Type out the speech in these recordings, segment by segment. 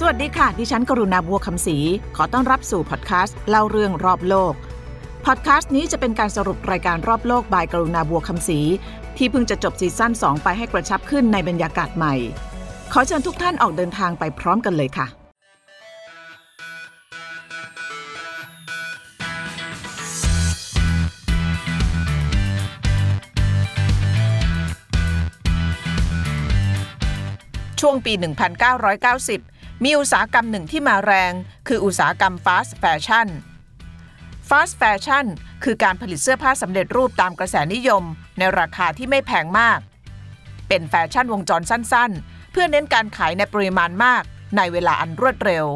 สวัสดีค่ะ ดิฉันกรุณาบัวคำศรีขอต้อนรับสู่พอดแคสต์เล่าเรื่องรอบโลก พอดแคสต์นี้จะเป็นการสรุปรายการรอบโลกบายกรุณาบัวคำศรีที่เพิ่งจะจบซีซั่น2 ไปให้กระชับขึ้นในบรรยากาศใหม่ ขอเชิญทุกท่านออกเดินทางไปพร้อมกันเลยค่ะ ช่วงปี 1990 มีอุตสาหกรรมหนึ่งที่มาแรง คืออุตสาหกรรม fast fashion fast fashion คือการผลิตเสื้อผ้าสำเร็จรูปตามกระแสนิยม ในราคาที่ไม่แพงมาก เป็นแฟชั่นวงจรสั้นๆ เพื่อเน้นการขายในปริมาณมากในเวลาอันรวดเร็ว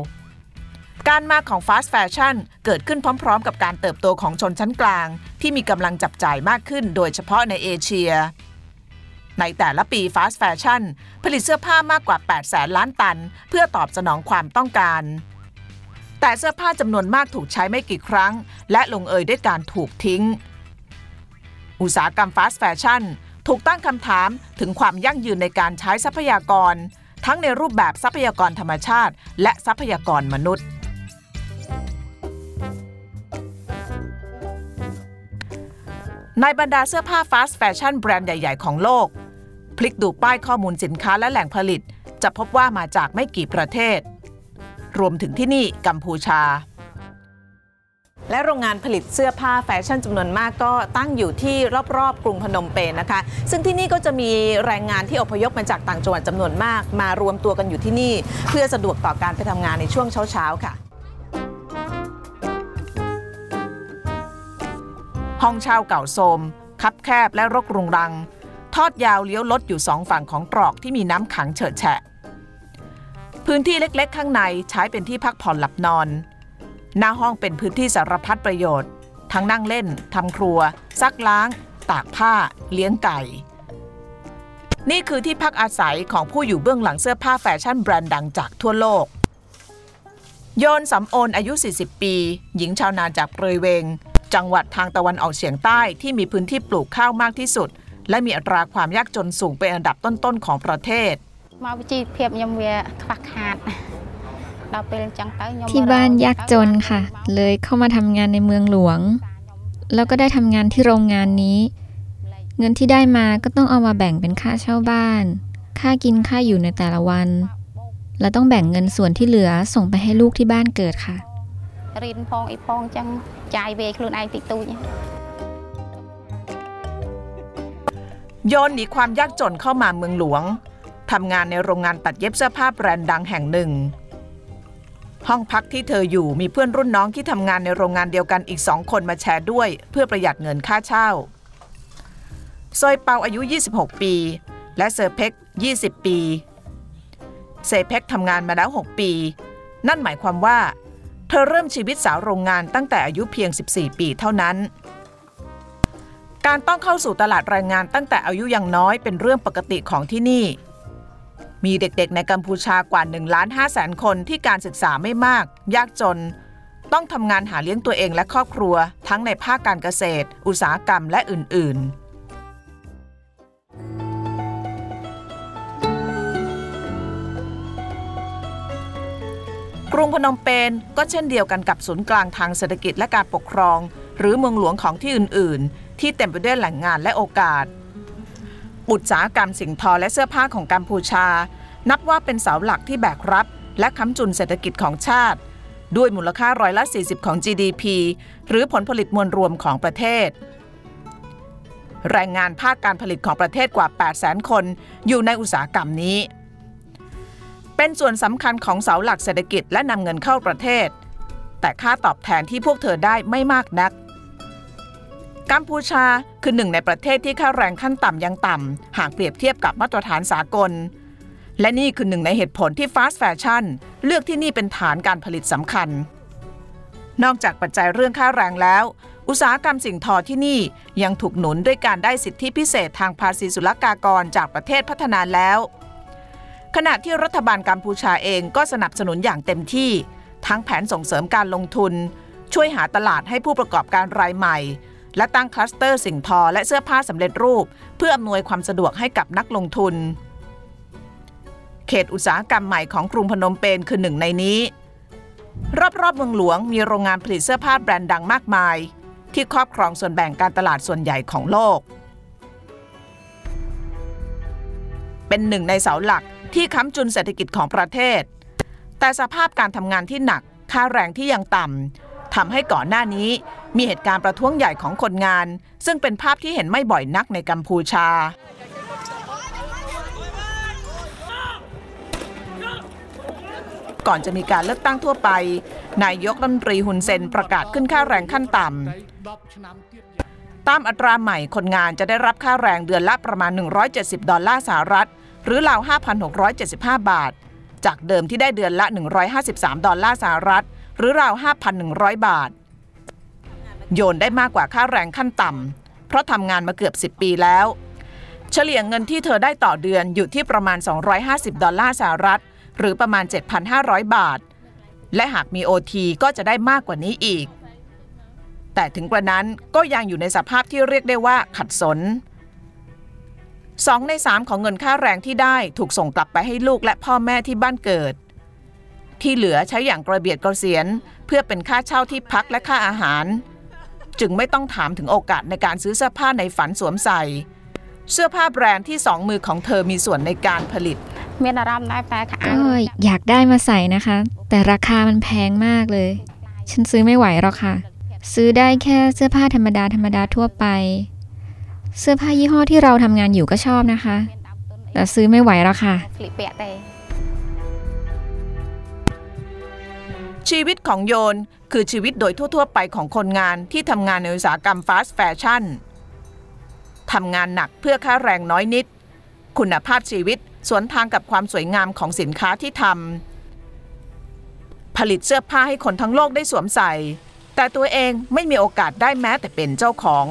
การมาของ fast fashion เกิดขึ้นพร้อม ๆ กับการเติบโตของชนชั้นกลาง ที่มีกำลังจับจ่ายมากขึ้นโดยเฉพาะในเอเชีย ในแต่ละปี fast fashion ผลิตเสื้อผ้ามากกว่า 8 แสนล้านตัน เพื่อตอบสนองความต้องการ แต่เสื้อผ้าจำนวนมากถูกใช้ไม่กี่ครั้ง และลงเอยด้วยการถูกทิ้ง อุตสาหกรรม fast fashion ถูกตั้งคำถามถึงความยั่งยืนในการใช้ทรัพยากร ทั้งในรูปแบบทรัพยากรธรรมชาติ และทรัพยากรมนุษย์ในบรรดาเสื้อผ้า fast fashion แบรนด์ใหญ่ ๆ ของโลก พลิกดูป้ายข้อมูลสินค้าและแหล่งผลิต จะพบว่ามาจากไม่กี่ประเทศ รวมถึงที่นี่กัมพูชา และโรงงานผลิตเสื้อผ้าแฟชั่นจำนวนมากก็ตั้งอยู่ที่รอบๆ กรุงพนมเปญนะคะ ซึ่งที่นี่ก็จะมีแรงงานที่อพยพมาจากต่างจังหวัดจำนวนมาก มารวมตัวกันอยู่ที่นี่ เพื่อสะดวกต่อการไปทำงานในช่วงเช้าๆค่ะห้องเช่าเก่าโทรมคับแคบและรกรุงรัง ทอดยาวเลี้ยวลดอยู่สองฝั่งของตรอกที่มีน้ำขังเฉิดแฉะ พื้นที่เล็กๆ ข้างในใช้เป็นที่พักผ่อนหลับนอน หน้าห้องเป็นพื้นที่สารพัดประโยชน์ ทั้งนั่งเล่นทำครัว ซักล้าง ตากผ้า เลี้ยงไก่ นี่คือที่พักอาศัยของผู้อยู่เบื้องหลังเสื้อผ้าแฟชั่นแบรนด์ดังจากทั่วโลก โยนสำโอนอายุ 40 ปี หญิงชาวนาจากเปรยเวงจังหวัดทางตะวันออกเฉียงใต้ที่มีพื้นที่ปลูกข้าวมากที่สุด และมีอัตราความยากจนสูงเป็นอันดับต้นๆของประเทศมาวิจิตเพียบยมเวียคลักขาดเราเป็นจังไตที่บ้านยากจนค่ะ เลยเข้ามาทำงานในเมืองหลวง แล้วก็ได้ทำงานที่โรงงานนี้ เงินที่ได้มาก็ต้องเอามาแบ่งเป็นค่าเช่าบ้าน ค่ากินค่าอยู่ในแต่ละวัน และต้องแบ่งเงินส่วนที่เหลือส่งไปให้ลูกที่บ้านเกิดค่ะ รินพองไอพองจังจ่ายเวคลื่นไอติดตุย โยนหนีความยากจนเข้ามาเมืองหลวงทำงานในโรงงานตัดเย็บเสื้อผ้าแบรนด์ดังแห่งหนึ่ง ห้องพักที่เธออยู่มีเพื่อนรุ่นน้องที่ทำงานในโรงงานเดียวกันอีกสองคนมาแชร์ด้วย เพื่อประหยัดเงินค่าเช่าซอยเปาอายุ 26 ปี และเซอร์เพ็ก20 ปี เซเพ็กทำงานมาแล้ว 6 ปี นั่นหมายความว่า เธอเริ่มชีวิตสาวโรงงานตั้งแต่อายุเพียง 14 ปีเท่านั้น การต้องเข้าสู่ตลาดแรงงานตั้งแต่อายุยังน้อยเป็นเรื่องปกติของที่นี่ มีเด็กๆในกัมพูชากว่า1ล้าน5แสนคนที่การศึกษาไม่มาก ยากจน ต้องทำงานหาเลี้ยงตัวเองและครอบครัว ทั้งในภาคการเกษตร อุตสาหกรรมและอื่น ๆกรุงพนมเปญก็เช่นเดียวกันกับศูนย์กลางทางเศรษฐกิจและการปกครอง หรือเมืองหลวงของที่อื่น ๆ ที่เต็มไปด้วยแหล่งงานและโอกาส อุตสาหกรรมสิ่งทอและเสื้อผ้าของกัมพูชา นับว่าเป็นเสาหลักที่แบกรับ และค้ำจุนเศรษฐกิจของชาติ ด้วยมูลค่าร้อยละ 40 ของ GDP หรือผลผลิตมวลรวมของประเทศ แรงงานภาคการผลิตของประเทศกว่า 800,000 คน อยู่ในอุตสาหกรรมนี้ เป็นส่วนสำคัญของเสาหลักเศรษฐกิจและนำเงินเข้าประเทศแต่ค่าตอบแทนที่พวกเธอได้ไม่มากนัก กัมพูชาคือหนึ่งในประเทศที่ค่าแรงขั้นต่ำยังต่ำหากเปรียบเทียบกับมาตรฐานสากล และนี่คือหนึ่งในเหตุผลที่ฟาสต์แฟชั่นเลือกที่นี่เป็นฐานการผลิตสำคัญ นอกจากปัจจัยเรื่องค่าแรงแล้ว อุตสาหกรรมสิ่งทอที่นี่ยังถูกหนุนด้วยการได้สิทธิพิเศษทางภาษีศุลกากรจากประเทศพัฒนาแล้ว ขณะที่รัฐบาลกัมพูชาเองก็สนับสนุนอย่างเต็มที่ ทั้งแผนส่งเสริมการลงทุน ช่วยหาตลาดให้ผู้ประกอบการรายใหม่ และตั้งคลัสเตอร์สิ่งทอและเสื้อผ้าสำเร็จรูป เพื่ออำนวยความสะดวกให้กับนักลงทุน เขตอุตสาหกรรมใหม่ของกรุงพนมเปญคือหนึ่งในนี้ รอบๆเมืองหลวงมีโรงงานผลิตเสื้อผ้าแบรนด์ดังมากมาย ที่ครอบครองส่วนแบ่งการตลาดส่วนใหญ่ของโลก เป็นหนึ่งในเสาหลักที่ค้ำจุนเศรษฐกิจของประเทศ แต่สภาพการทำงานที่หนักค่าแรงที่ยังต่ำทำให้ก่อนหน้านี้ มีเหตุการณ์ประท้วงใหญ่ของคนงาน ซึ่งเป็นภาพที่เห็นไม่บ่อยนักในกัมพูชา ก่อนจะมีการเลือกตั้งทั่วไป นายกรัฐมนตรีฮุนเซนประกาศขึ้นค่าแรงขั้นต่ำตามอัตราใหม่คนงานจะได้รับค่าแรงเดือนละประมาณ 170 ดอลลาร์สหรัฐ หรือราว 5,675 บาท จากเดิมที่ได้เดือนละ 153 ดอลลาร์สหรัฐ หรือราว 5,100 บาท โยนได้มากกว่าค่าแรงขั้นต่ำเพราะทำงานมาเกือบ 10 ปีแล้ว เฉลี่ยเงินที่เธอได้ต่อเดือนอยู่ที่ประมาณ 250 ดอลลาร์สหรัฐ หรือประมาณ 7,500 บาท และหากมี OT ก็จะได้มากกว่านี้อีก แต่ถึงกระนั้นก็ยังอยู่ในสภาพที่เรียกได้ว่าขัดสนสองในสามของเงินค่าแรงที่ได้ถูกส่งกลับไปให้ลูกและพ่อแม่ที่บ้านเกิด ที่เหลือใช้อย่างกระเบียดกระเสียน เพื่อเป็นค่าเช่าที่พักและค่าอาหาร จึงไม่ต้องถามถึงโอกาสในการซื้อเสื้อผ้าในฝันสวมใส่ เสื้อผ้าแบรนด์ที่สองมือของเธอมีส่วนในการผลิต เมียนารัมได้แฟค่ะก็อยากได้มาใส่นะคะ แต่ราคามันแพงมากเลย ฉันซื้อไม่ไหวหรอกค่ะ ซื้อได้แค่เสื้อผ้าธรรมดาธรรมดาทั่วไป เสื้อผ้ายี่ห้อที่เราทำงานอยู่ก็ชอบนะคะ แต่ซื้อไม่ไหวหรอกค่ะ ชีวิตของโยนคือชีวิตโดยทั่ว ๆ ไปของคนงานที่ทำงานในอุตสาหกรรมฟาสต์แฟชั่นทำงานหนักเพื่อค่าแรงน้อยนิด คุณภาพชีวิตสวนทางกับความสวยงามของสินค้าที่ทำผลิตเสื้อผ้าให้คนทั้งโลกได้สวมใส่ แต่ตัวเองไม่มีโอกาสได้แม้แต่เป็นเจ้าของ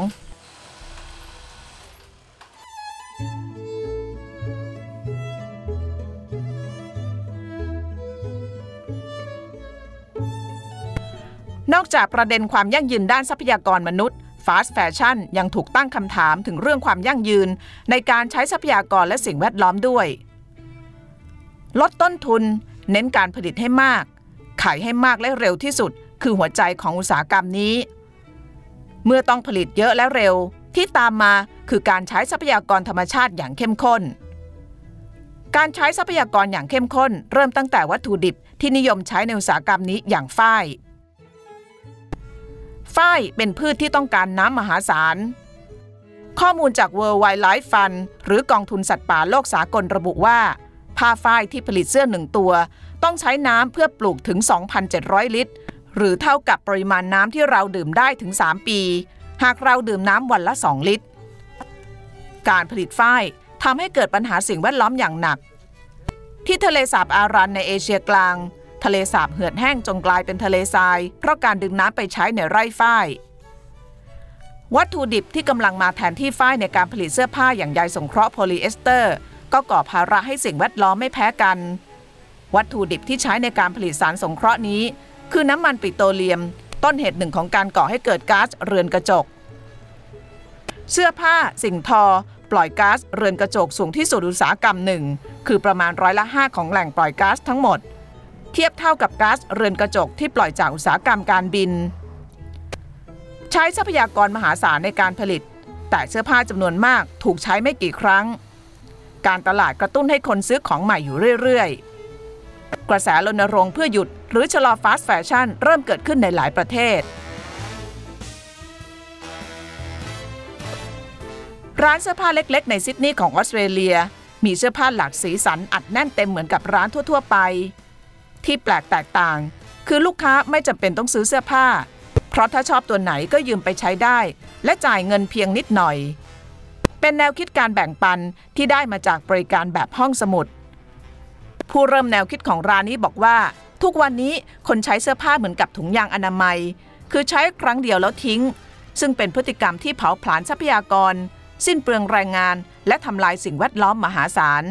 จากประเด็นความยั่งยืนด้านทรัพยากรมนุษย์ฟาสต์แฟชั่นยังถูกตั้งคำถามถึงเรื่องความยั่งยืน ในการใช้ทรัพยากรและสิ่งแวดล้อมด้วย ลดต้นทุน เน้นการผลิตให้มาก ขายให้มากและเร็วที่สุด คือหัวใจของอุตสาหกรรมนี้ เมื่อต้องผลิตเยอะและเร็วที่ตามมาคือการใช้ทรัพยากรธรรมชาติอย่างเข้มข้น การใช้ทรัพยากรอย่างเข้มข้น เริ่มตั้งแต่วัตถุดิบที่นิยมใช้ในอุตสาหกรรมนี้อย่างฝ้าย ฝ้ายเป็นพืชที่ต้องการน้ำมหาศาล ข้อมูลจาก World Wildlife Fund หรือกองทุนสัตว์ป่าโลกสากลระบุว่า ผ้าฝ้ายที่ผลิตเสื้อหนึ่งตัว ต้องใช้น้ำเพื่อปลูกถึง 2,700 ลิตร หรือเท่ากับปริมาณน้ำที่เราดื่มได้ถึง 3 ปี หากเราดื่มน้ำวันละ 2 ลิตร การผลิตฝ้ายทำให้เกิดปัญหาสิ่งแวดล้อมอย่างหนัก ที่ทะเลสาบอารันในเอเชียกลาง ทะเลสาบเหือดแห้งจนกลายเป็นทะเลทราย เพราะการดึงน้ำไปใช้ในไร่ฝ้ายวัตถุดิบที่กำลังมาแทนที่ฝ้ายในการผลิตเสื้อผ้าอย่างใยสังเคราะห์โพลีเอสเตอร์ ก็ก่อภาระให้สิ่งแวดล้อมไม่แพ้กัน วัตถุดิบที่ใช้ในการผลิตสารสังเคราะห์นี้ คือน้ำมันปิโตรเลียม ต้นเหตุหนึ่งของการก่อให้เกิดก๊าซเรือนกระจก เสื้อผ้า สิ่งทอ ปล่อยก๊าซเรือนกระจกสูงที่สุดอุตสาหกรรมหนึ่งคือประมาณร้อยละ5ของแหล่งปล่อยก๊าซทั้งหมด เทียบเท่ากับก๊าซเรือนกระจกที่ปล่อยจากอุตสาหกรรมการบิน ใช้ทรัพยากรมหาศาลในการผลิต แต่เสื้อผ้าจำนวนมากถูกใช้ไม่กี่ครั้ง การตลาดกระตุ้นให้คนซื้อของใหม่อยู่เรื่อยๆ กระแสรณรงค์เพื่อหยุดหรือชะลอฟาสต์แฟชั่นเริ่มเกิดขึ้นในหลายประเทศ ร้านเสื้อผ้าเล็กๆ ในซิดนีย์ของออสเตรเลีย มีเสื้อผ้าหลากสีสันอัดแน่นเต็มเหมือนกับร้านทั่วๆไป ที่แปลกแตกต่าง คือลูกค้าไม่จำเป็นต้องซื้อเสื้อผ้า เพราะถ้าชอบตัวไหนก็ยืมไปใช้ได้ และจ่ายเงินเพียงนิดหน่อย เป็นแนวคิดการแบ่งปันที่ได้มาจากบริการแบบห้องสมุด ผู้เริ่มแนวคิดของร้านนี้บอกว่า ทุกวันนี้คนใช้เสื้อผ้าเหมือนกับถุงยางอนามัย คือใช้ครั้งเดียวแล้วทิ้ง ซึ่งเป็นพฤติกรรมที่เผาผลาญทรัพยากร สิ้นเปลืองแรงงาน และทำลายสิ่งแวดล้อมมหาศาล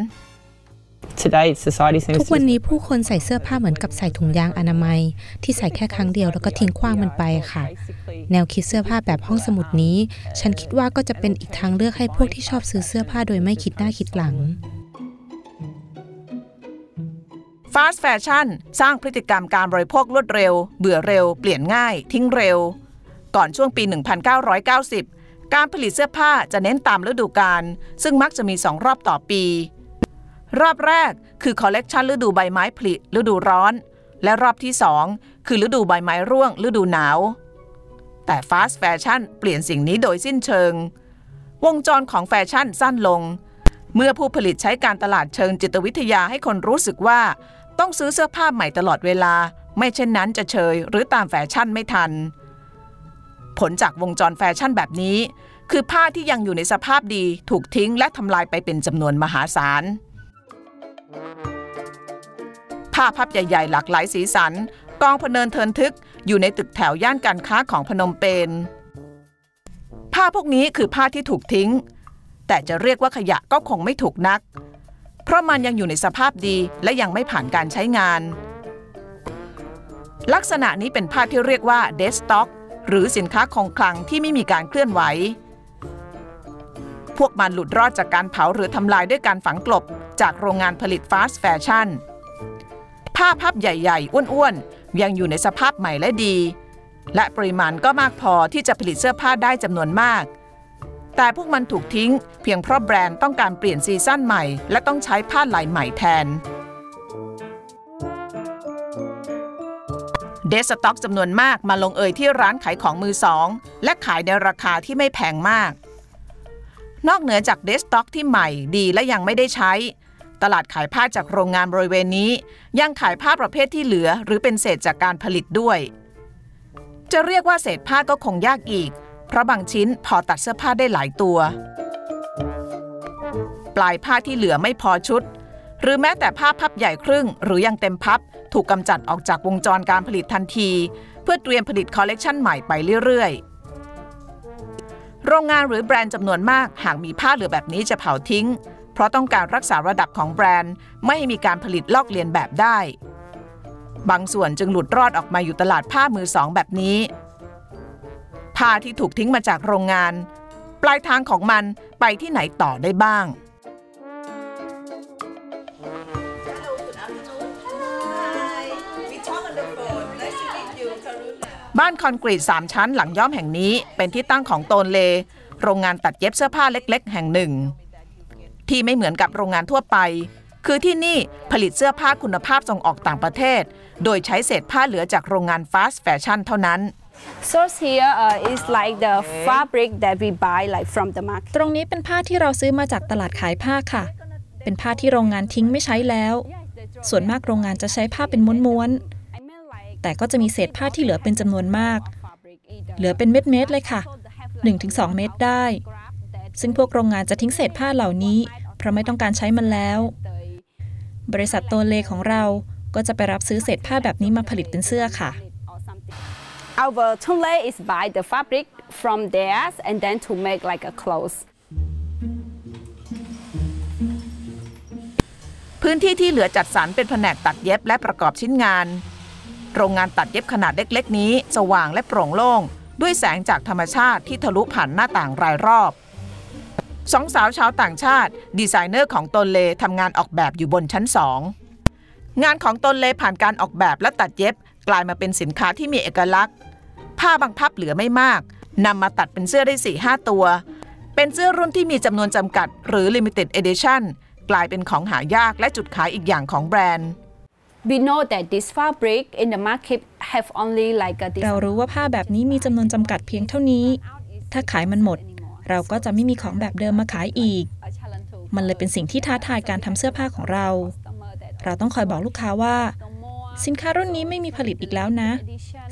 ทุก to วันนี้ผู้คนใส่เสื้อผ้าเหมือนกับใส่ถุงยางอนามัย ที่ใส่แค่ครั้งเดียวแล้วก็ทิ้งขว้างมันไปค่ะ แนวคิดเสื้อผ้าแบบห้องสมุดนี้ ฉันคิดว่าก็จะเป็นอีกทางเลือกให้พวกที่ชอบซื้อเสื้อผ้าโดยไม่คิดหน้าคิดหลังfast fashion สร้างพฤติกรรมการบริโภครวดเร็ว เบื่อเร็ว เปลี่ยนง่าย ทิ้งเร็ว ก่อนช่วงปี 1990 การผลิตเสื้อผ้าจะเน้นตามฤดูกาลซึ่งมักจะมีสองรอบต่อปี รอบแรกคือคอลเลกชันฤดูใบไม้ผลิฤดูร้อน และรอบที่ 2 คือฤดูใบไม้ร่วงฤดูหนาว แต่ fast fashion เปลี่ยนสิ่งนี้โดยสิ้นเชิง วงจรของแฟชั่นสั้นลง เมื่อผู้ผลิตใช้การตลาดเชิงจิตวิทยาให้คนรู้สึกว่า ต้องซื้อเสื้อผ้าใหม่ตลอดเวลา ไม่เช่นนั้นจะเชยหรือตามแฟชั่นไม่ทัน ผลจากวงจรแฟชั่นแบบนี้ คือผ้าที่ยังอยู่ในสภาพดีถูกทิ้งและทำลายไปเป็นจำนวนมหาศาล ผ้าพับใหญ่ๆ หลากหลายสีสัน กองพเนินเทินทึกอยู่ในตึกแถวย่านการค้าของพนมเปญผ้าพวกนี้คือผ้าที่ถูกทิ้ง แต่จะเรียกว่าขยะก็คงไม่ถูกนัก เพราะมันยังอยู่ในสภาพดีและยังไม่ผ่านการใช้งาน ลักษณะนี้เป็นผ้าที่เรียกว่าเดสต็อกหรือสินค้าคงคลังที่ไม่มีการเคลื่อนไหว วกมันหลุดรอดจากการเผาหรือทำลายด้วยการฝังกลบ จากโรงงานผลิตฟาสต์แฟชั่นผ้าพับใหญ่ ๆ อ้วนๆ ยังอยู่ในสภาพใหม่และดี และปริมาณก็มากพอที่จะผลิตเสื้อผ้าได้จำนวนมาก แต่พวกมันถูกทิ้ง เพียงเพราะแบรนด์ต้องการเปลี่ยน season ใหม่ และต้องใช้ผ้าลายใหม่แทน dead stock จำนวนมากมาลงเอยที่ร้านขายของมือสอง และขายในราคาที่ไม่แพงมาก นอกเหนือจาก dead stock ที่ใหม่ดีและยังไม่ได้ใช้ ตลาดขายผ้าจากโรงงานบริเวณนี้ ยังขายผ้าประเภทที่เหลือ หรือเป็นเศษจากการผลิตด้วย จะเรียกว่าเศษผ้าก็คงยากอีก เพราะบางชิ้นพอตัดเสื้อผ้าได้หลายตัว ปลายผ้าที่เหลือไม่พอชุด หรือแม้แต่ผ้าพับใหญ่ครึ่ง หรือยังเต็มพับ ถูกกำจัดออกจากวงจรการผลิตทันที เพื่อเตรียมผลิตคอลเลกชันใหม่ไปเรื่อยๆ โรงงานหรือแบรนด์จำนวนมาก หากมีผ้าเหลือแบบนี้จะเผาทิ้ง เพราะต้องการรักษาระดับของแบรนด์ ไม่ให้มีการผลิตลอกเลียนแบบได้ บางส่วนจึงหลุดรอดออกมาอยู่ตลาดผ้ามือสองแบบนี้ ผ้าที่ถูกทิ้งมาจากโรงงาน ปลายทางของมันไปที่ไหนต่อได้บ้าง บ้านคอนกรีต 3 ชั้นหลังย่อมแห่งนี้ เป็นที่ตั้งของโตนเล โรงงานตัดเย็บเสื้อผ้าเล็ก ๆ แห่งหนึ่ง ที่ไม่เหมือนกับโรงงานทั่วไป คือที่นี่ผลิตเสื้อผ้าคุณภาพส่งออกต่างประเทศ โดยใช้เศษผ้าเหลือจากโรงงานฟาสต์แฟชั่นเท่านั้น Source here uh, is like the fabric that we buy like from the market. ตรงนี้เป็นผ้าที่เราซื้อมาจากตลาดขายผ้าค่ะ เป็นผ้าที่โรงงานทิ้งไม่ใช้แล้ว ส่วนมากโรงงานจะใช้ผ้าเป็นม้วน I mean like ๆ แต่ก็จะมีเศษผ้าที่เหลือเป็นจำนวนมาก fabric either เหลือเป็นเม็ดๆเลยค่ะ 1-2 เม็ดได้ ซึ่งพวกโรงงานจะทิ้งเศษผ้าเหล่านี้ เพราะไม่ต้องการใช้มันแล้ว บริษัทโตเลของเราก็จะไปรับซื้อเศษผ้าแบบนี้มาผลิตเป็นเสื้อค่ะ Our Tonle is buy the fabric from theirs and then to make like a clothes. พื้นที่ที่เหลือจัดสรรเป็นแผนกตัดเย็บและประกอบชิ้นงาน โรงงานตัดเย็บขนาดเล็กๆ นี้ สว่างและโปร่งโล่ง ด้วยแสงจากธรรมชาติที่ทะลุผ่านหน้าต่างรายรอบสองสาวชาวต่างชาติ ดีไซเนอร์ของตนเลทำงานออกแบบอยู่บนชั้นสองงานของตนเลผ่านการออกแบบและตัดเย็บ กลายมาเป็นสินค้าที่มีเอกลักษณ์ ผ้าบางพับเหลือไม่มากนำมาตัดเป็นเสื้อได้4-5ตัว เป็นเสื้อรุ่นที่มีจำนวนจำกัด หรือ Limited Edition กลายเป็นของหายากและจุดขายอีกอย่างของแบรนด์ We know that this fabric in the market have only like a เรารู้ว่าผ้าแบบนี้มีจำนวนจำกัดเพียงเท่านี้ ถ้าขายมันหมด เราก็จะไม่มีของแบบเดิมมาขายอีก มันเลยเป็นสิ่งที่ท้าทายการทำเสื้อผ้าของเรา เราต้องคอยบอกลูกค้าว่า สินค้ารุ่นนี้ไม่มีผลิตอีกแล้วนะ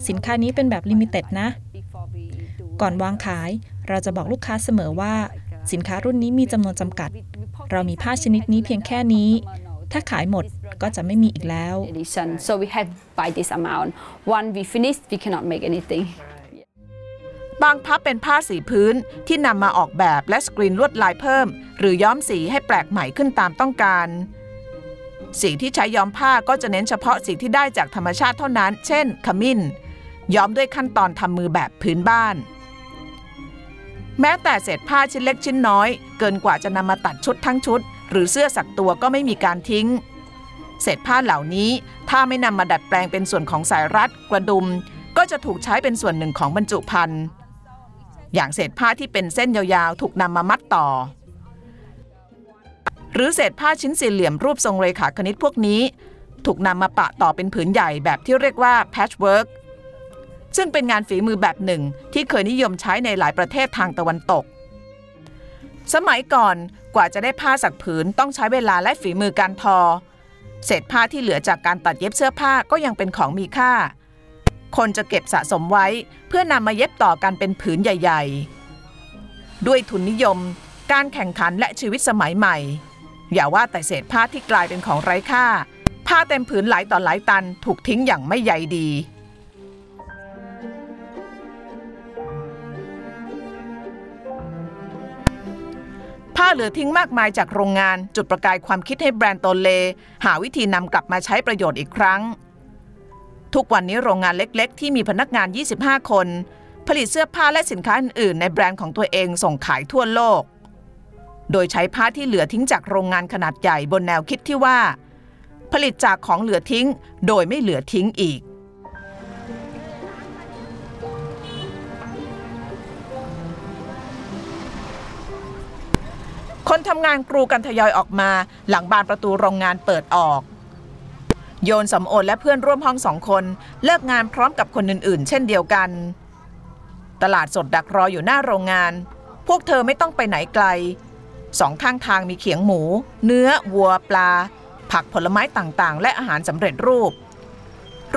สินค้านี้เป็นแบบลิมิเต็ดนะ ก่อนวางขายเราจะบอกลูกค้าเสมอว่า สินค้ารุ่นนี้มีจำนวนจำกัด เรามีผ้าชนิดนี้เพียงแค่นี้ ถ้าขายหมดก็จะไม่มีอีกแล้ว edition so we have buy this amount when we finish we cannot make anything บางพับเป็นผ้าสีพื้นที่นำมาออกแบบและสกรีนลวดลายเพิ่ม หรือย้อมสีให้แปลกใหม่ขึ้นตามต้องการ สีที่ใช้ย้อมผ้าก็จะเน้นเฉพาะสีที่ได้จากธรรมชาติเท่านั้น เช่น ขมิ้น ย้อมด้วยขั้นตอนทำมือแบบพื้นบ้าน แม้แต่เศษผ้าชิ้นเล็กชิ้นน้อย เกินกว่าจะนำมาตัดชุดทั้งชุด หรือเสื้อสักตัวก็ไม่มีการทิ้ง เศษผ้าเหล่านี้ ถ้าไม่นำมาดัดแปลงเป็นส่วนของสายรัดกระดุม ก็จะถูกใช้เป็นส่วนหนึ่งของบรรจุภัณฑ์อย่างเศษผ้าที่เป็นเส้นยาวๆ ถูกนำมามัดต่อ หรือเศษผ้าชิ้นสี่เหลี่ยมรูปทรงเรขาคณิตพวกนี้ ถูกนำมาปะต่อเป็นผืนใหญ่แบบที่เรียกว่า patchwork ซึ่งเป็นงานฝีมือแบบหนึ่งที่เคยนิยมใช้ในหลายประเทศทางตะวันตก สมัยก่อนกว่าจะได้ผ้าสักผืนต้องใช้เวลาและฝีมือการทอ เศษผ้าที่เหลือจากการตัดเย็บเสื้อผ้าก็ยังเป็นของมีค่า คนจะเก็บสะสมไว้เพื่อนำมาเย็บต่อกันเป็นผืนใหญ่ ๆ ด้วยทุนนิยม การแข่งขันและชีวิตสมัยใหม่ อย่าว่าแต่เศษผ้าที่กลายเป็นของไร้ค่า ผ้าเต็มผืนหลายต่อหลายตันถูกทิ้งอย่างไม่ใยดี ผ้าเหลือทิ้งมากมายจากโรงงาน จุดประกายความคิดให้แบรนด์โตเลหาวิธีนำกลับมาใช้ประโยชน์อีกครั้ง ทุกวันนี้โรงงานเล็กๆ ที่มีพนักงาน 25 คน ผลิตเสื้อผ้าและสินค้าอื่นๆในแบรนด์ของตัวเองส่งขายทั่วโลก โดยใช้ผ้าที่เหลือทิ้งจากโรงงานขนาดใหญ่บนแนวคิดที่ว่า ผลิตจากของเหลือทิ้ง โดยไม่เหลือทิ้งอีก คนทำงานกรูกันทยอยออกมา หลังบานประตูโรงงานเปิดออก โยนสำโอนและเพื่อนร่วมห้องสองคนเลิกงานพร้อมกับคนอื่นๆ เช่นเดียวกัน ตลาดสดดักรออยู่หน้าโรงงาน พวกเธอไม่ต้องไปไหนไกลสองข้างทางมีเขียงหมู เนื้อวัวปลา ผักผลไม้ต่างๆ และอาหารสำเร็จรูป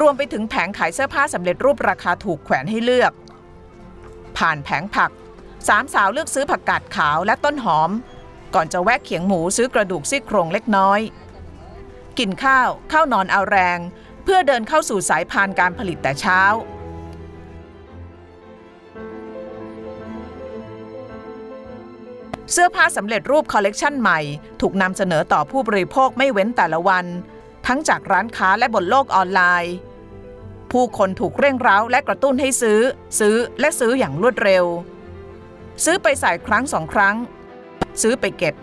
รวมไปถึงแผงขายเสื้อผ้าสำเร็จรูปราคาถูกแขวนให้เลือก ผ่านแผงผักสามสาวเลือกซื้อผักกาดขาวและต้นหอม ก่อนจะแวะเขียงหมูซื้อกระดูกซี่โครงเล็กน้อย กินข้าวเข้านอนเอาแรง เพื่อเดินเข้าสู่สายพานการผลิตแต่เช้า เสื้อผ้าสำเร็จรูปคอลเลกชันใหม่ ถูกนำเสนอต่อผู้บริโภคไม่เว้นแต่ละวัน ทั้งจากร้านค้าและบนโลกออนไลน์ ผู้คนถูกเร่งร้าและกระตุ้นให้ซื้อ ซื้อและซื้ออย่างรวดเร็ว ซื้อไปใส่ครั้งสองครั้ง ซื้อไปเก็บ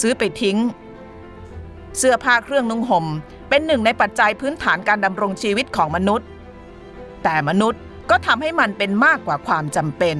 ซื้อไปทิ้ง เสื้อผ้าเครื่องนุ่งห่มเป็นหนึ่งในปัจจัยพื้นฐานการดำรงชีวิตของมนุษย์ แต่มนุษย์ก็ทำให้มันเป็นมากกว่าความจำเป็น